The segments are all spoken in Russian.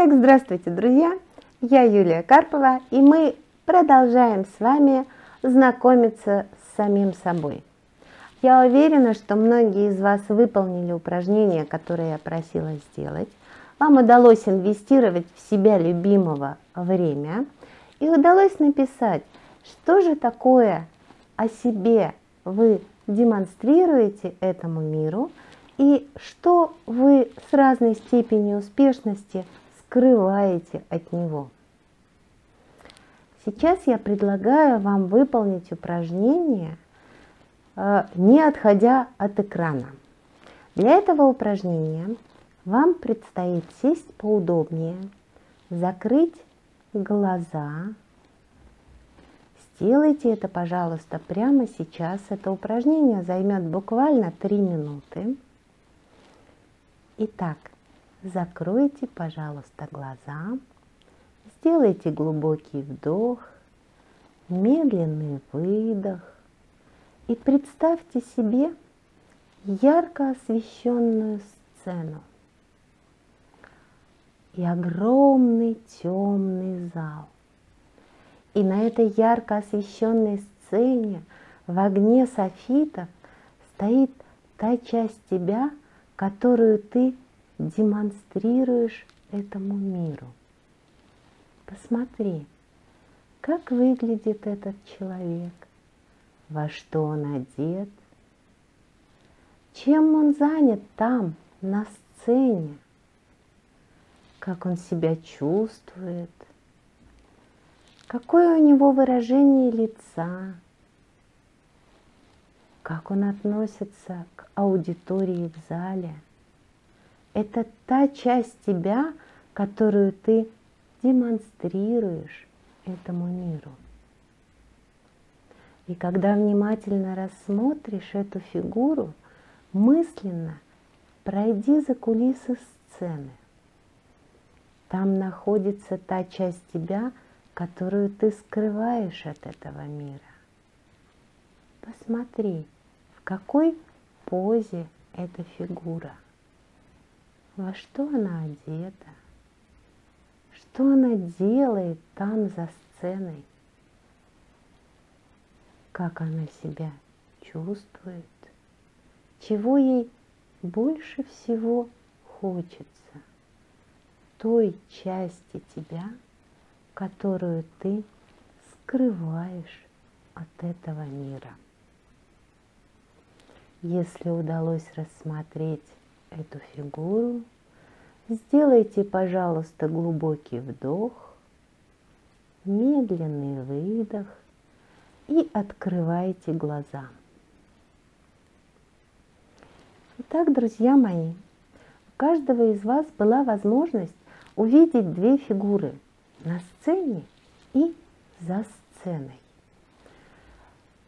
Итак, здравствуйте, друзья! Я Юлия Карпова, и мы продолжаем с вами знакомиться с самим собой. Я уверена, что многие из вас выполнили упражнения, которые я просила сделать. Вам удалось инвестировать в себя любимого время и удалось написать, что же такое о себе вы демонстрируете этому миру и что вы с разной степенью успешности скрываете от него. Сейчас я предлагаю вам выполнить упражнение, э, не отходя от экрана. Для этого упражнения вам предстоит сесть поудобнее, закрыть глаза. Сделайте это, пожалуйста, прямо сейчас. Это упражнение займет буквально 3 минуты. Итак, Закройте, пожалуйста, глаза. Сделайте глубокий вдох, медленный выдох. И представьте себе ярко освещенную сцену и огромный темный зал. И на этой ярко освещенной сцене в огне софитов стоит та часть тебя, которую ты демонстрируешь этому миру. Посмотри, как выглядит этот человек, во что он одет, чем он занят там, на сцене, как он себя чувствует, какое у него выражение лица, как он относится к аудитории в зале – это та часть тебя, которую ты демонстрируешь этому миру. И когда внимательно рассмотришь эту фигуру, мысленно пройди за кулисы сцены. Там находится та часть тебя, которую ты скрываешь от этого мира. Посмотри, в какой позе эта фигура – во что она одета, что она делает там за сценой, как она себя чувствует, чего ей больше всего хочется, той части тебя, которую ты скрываешь от этого мира. Если удалось рассмотреть эту фигуру. Сделайте, пожалуйста, глубокий вдох, медленный выдох и открывайте глаза. Итак, друзья мои, у каждого из вас была возможность увидеть две фигуры на сцене и за сценой.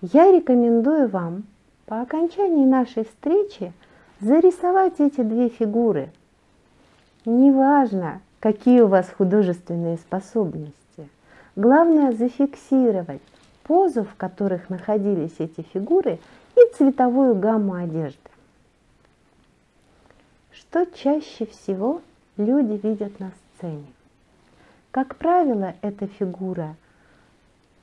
Я рекомендую вам по окончании нашей встречи зарисовать эти две фигуры. Неважно, какие у вас художественные способности. Главное зафиксировать позу, в которых находились эти фигуры, и цветовую гамму одежды. Что чаще всего люди видят на сцене? Как правило, эта фигура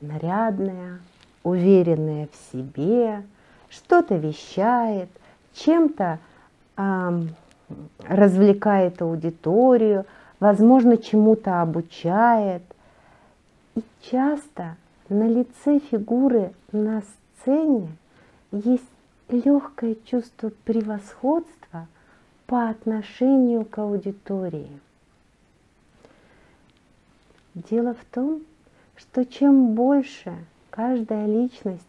нарядная, уверенная в себе, что-то вещает, чем-то э, развлекает аудиторию, возможно, чему-то обучает. И часто на лице фигуры на сцене есть легкое чувство превосходства по отношению к аудитории. Дело в том, что чем больше каждая личность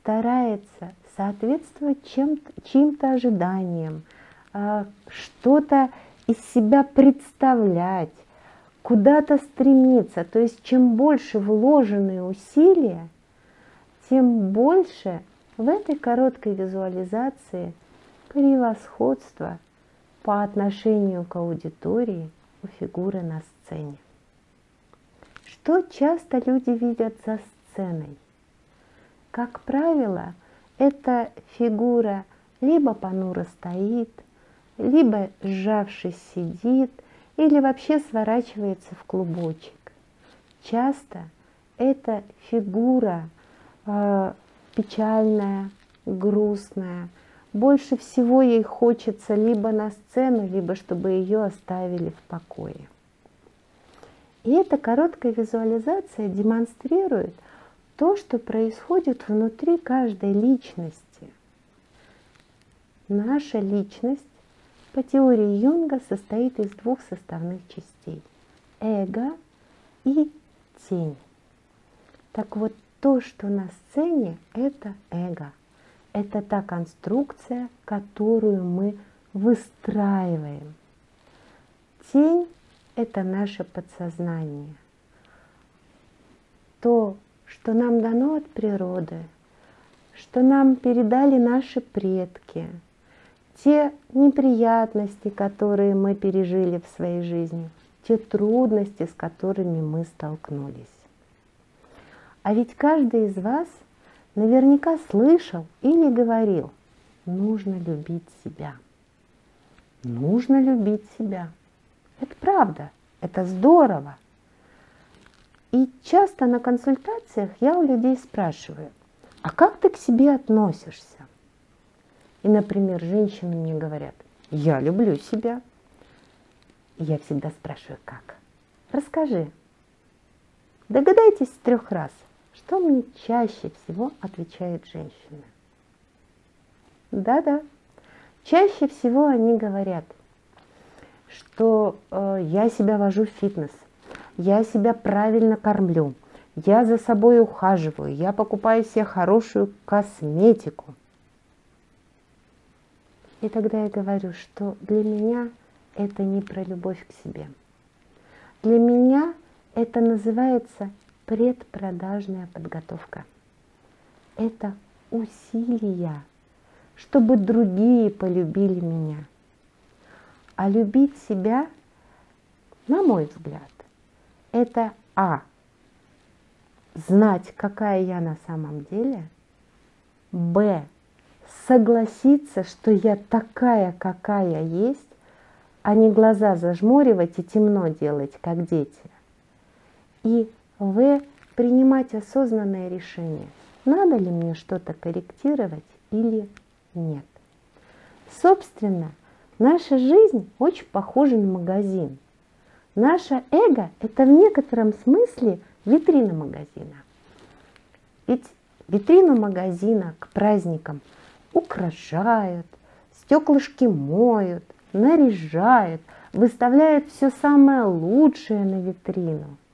старается соответствовать чьим-то ожиданиям, а, что-то из себя представлять, куда-то стремиться. То есть чем больше вложенные усилия, тем больше в этой короткой визуализации превосходства по отношению к аудитории у фигуры на сцене. Что часто люди видят за сценой? Как правило, эта фигура либо понуро стоит, либо сжавшись сидит, или вообще сворачивается в клубочек. Часто эта фигура э, печальная, грустная. Больше всего ей хочется либо на сцену, либо чтобы ее оставили в покое. И эта короткая визуализация демонстрирует то, что происходит внутри каждой личности. Наша личность по теории Юнга состоит из двух составных частей – эго и тень. Так вот, то, что на сцене, это эго. Это та конструкция, которую мы выстраиваем. Тень – это наше подсознание. То, что нам дано от природы, что нам передали наши предки, те неприятности, которые мы пережили в своей жизни, те трудности, с которыми мы столкнулись. А ведь каждый из вас наверняка слышал или говорил, нужно любить себя. Нужно любить себя. Это правда, это здорово. И часто на консультациях я у людей спрашиваю, а как ты к себе относишься? И, например, женщины мне говорят, я люблю себя. И я всегда спрашиваю, как? Расскажи. Догадайтесь трех раз, что мне чаще всего отвечает женщина? Да-да, чаще всего они говорят, что э, я себя вожу в фитнес, я себя правильно кормлю, я за собой ухаживаю, я покупаю себе хорошую косметику. И тогда я говорю, что для меня это не про любовь к себе. Для меня это называется предпродажная подготовка. Это усилия, чтобы другие полюбили меня. А любить себя, на мой взгляд, это А. Знать, какая я на самом деле. Б. Согласиться, что я такая, какая есть, а не глаза зажмуривать и темно делать, как дети. И в. Принимать осознанное решение, надо ли мне что-то корректировать или нет. Собственно, наша жизнь очень похожа на магазин. Наше эго – это в некотором смысле витрина магазина. Ведь витрину магазина к праздникам украшают, стеклышки моют, наряжают, выставляют все самое лучшее на витрину –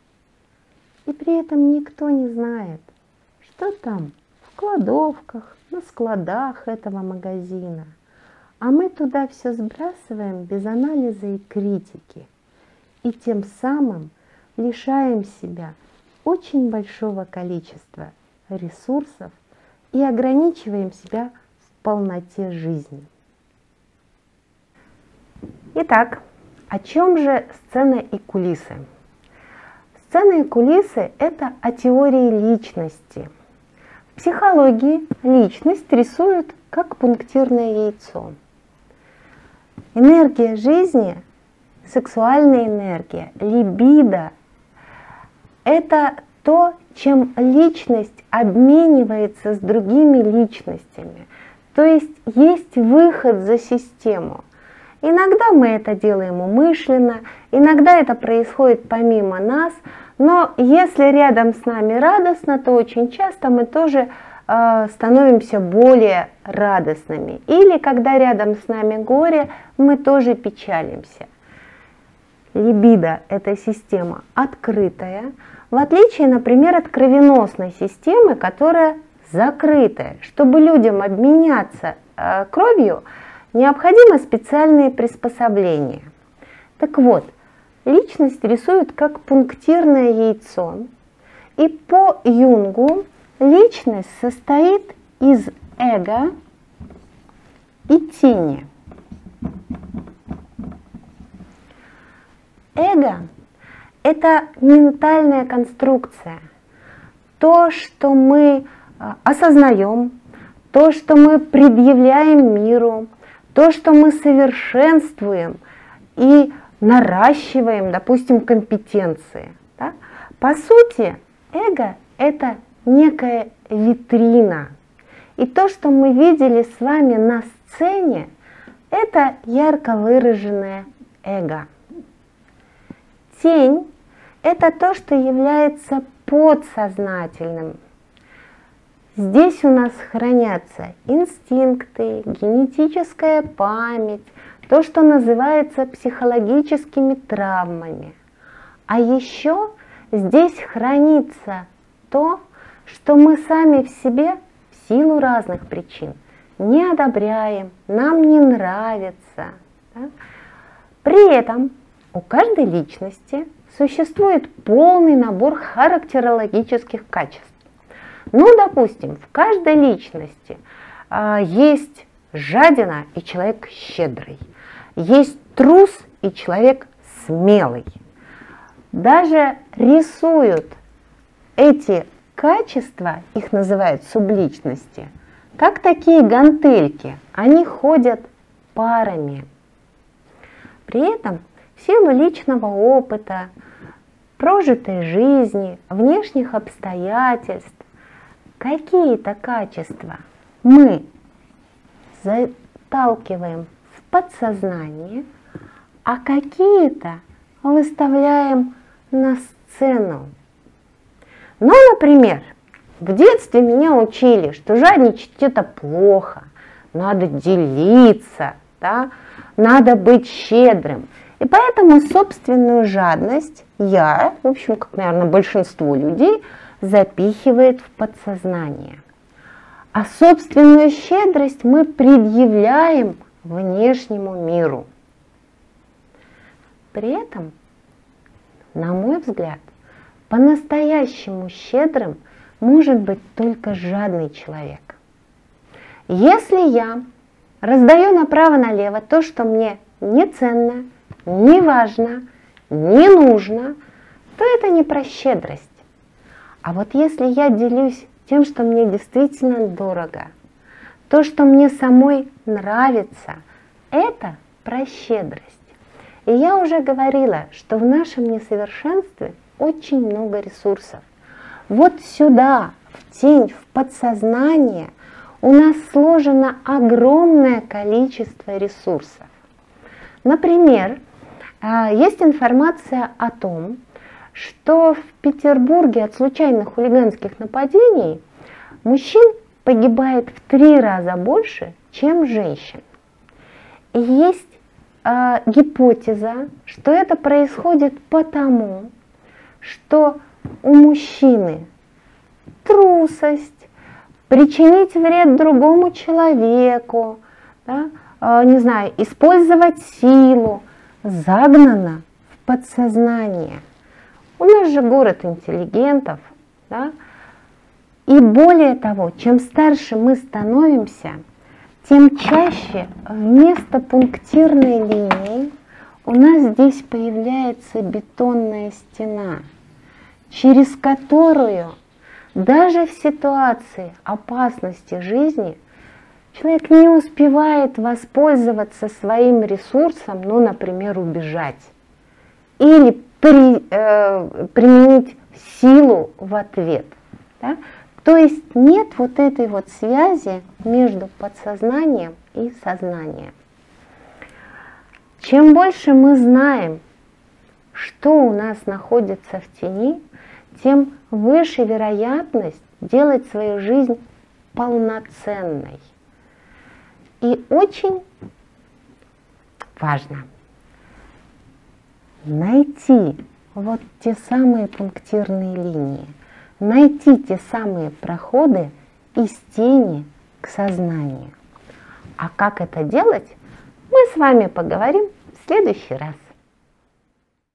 и при этом никто не знает, что там в кладовках, на складах этого магазина. А мы туда все сбрасываем без анализа и критики. И тем самым лишаем себя очень большого количества ресурсов и ограничиваем себя в полноте жизни. Итак, о чем же сцена и кулисы? Сцены и кулисы – это о теории личности. В психологии личность рисуют как пунктирное яйцо. Энергия жизни, сексуальная энергия, либидо – это то, чем личность обменивается с другими личностями. То есть есть выход за систему. Иногда мы это делаем умышленно, иногда это происходит помимо нас, но если рядом с нами радостно, то очень часто мы тоже э, становимся более радостными. Или когда рядом с нами горе, мы тоже печалимся. Либидо – это система открытая, в отличие, например, от кровеносной системы, которая закрытая. Чтобы людям обменяться э, кровью – необходимы специальные приспособления. Так вот, личность рисуют как пунктирное яйцо. И по Юнгу личность состоит из эго и тени. Эго – это ментальная конструкция. То, что мы а, осознаем, то, что мы предъявляем миру – то, что мы совершенствуем и наращиваем, допустим, компетенции. Да? По сути, эго – это некая витрина. И то, что мы видели с вами на сцене, это ярко выраженное эго. Тень – это то, что является подсознательным. Здесь у нас хранятся инстинкты, генетическая память, то, что называется психологическими травмами. А еще здесь хранится то, что мы сами в себе в силу разных причин не одобряем, нам не нравится. Да? При этом у каждой личности существует полный набор характерологических качеств. Ну, допустим, в каждой личности а, есть жадина и человек щедрый, есть трус и человек смелый. Даже рисуют эти качества, их называют субличности, как такие гантельки. Они ходят парами. При этом силу личного опыта, прожитой жизни, внешних обстоятельств, какие-то качества мы заталкиваем в подсознание, а какие-то выставляем на сцену. Ну, например, в детстве меня учили, что жадничать это плохо, надо делиться, да, надо быть щедрым. И поэтому собственную жадность я, в общем, как, наверное, большинство людей, запихивает в подсознание. А собственную щедрость мы предъявляем внешнему миру. При этом, на мой взгляд, по-настоящему щедрым может быть только жадный человек. Если я раздаю направо-налево то, что мне не ценно, не важно, не нужно, то это не про щедрость. А вот если я делюсь тем, что мне действительно дорого, то, что мне самой нравится, это про щедрость. И я уже говорила, что в нашем несовершенстве очень много ресурсов. Вот сюда, в тень, в подсознание, у нас сложено огромное количество ресурсов. Например, а, есть информация о том, что в Петербурге от случайных хулиганских нападений мужчин погибает в три раза больше, чем женщин. Есть э, гипотеза, что это происходит потому, что у мужчины трусость, причинить вред другому человеку, да, э, не знаю, использовать силу, загнана в подсознание – у нас же город интеллигентов, да? И более того, чем старше мы становимся, тем чаще вместо пунктирной линии у нас здесь появляется бетонная стена, через которую даже в ситуации опасности жизни человек не успевает воспользоваться своим ресурсом, ну, например, убежать или при, э, применить силу в ответ. Да? То есть нет вот этой вот связи между подсознанием и сознанием. Чем больше мы знаем, что у нас находится в тени, тем выше вероятность делать свою жизнь полноценной. И очень важно – найти вот те самые пунктирные линии, найти те самые проходы из тени к сознанию. А как это делать, мы с вами поговорим в следующий раз.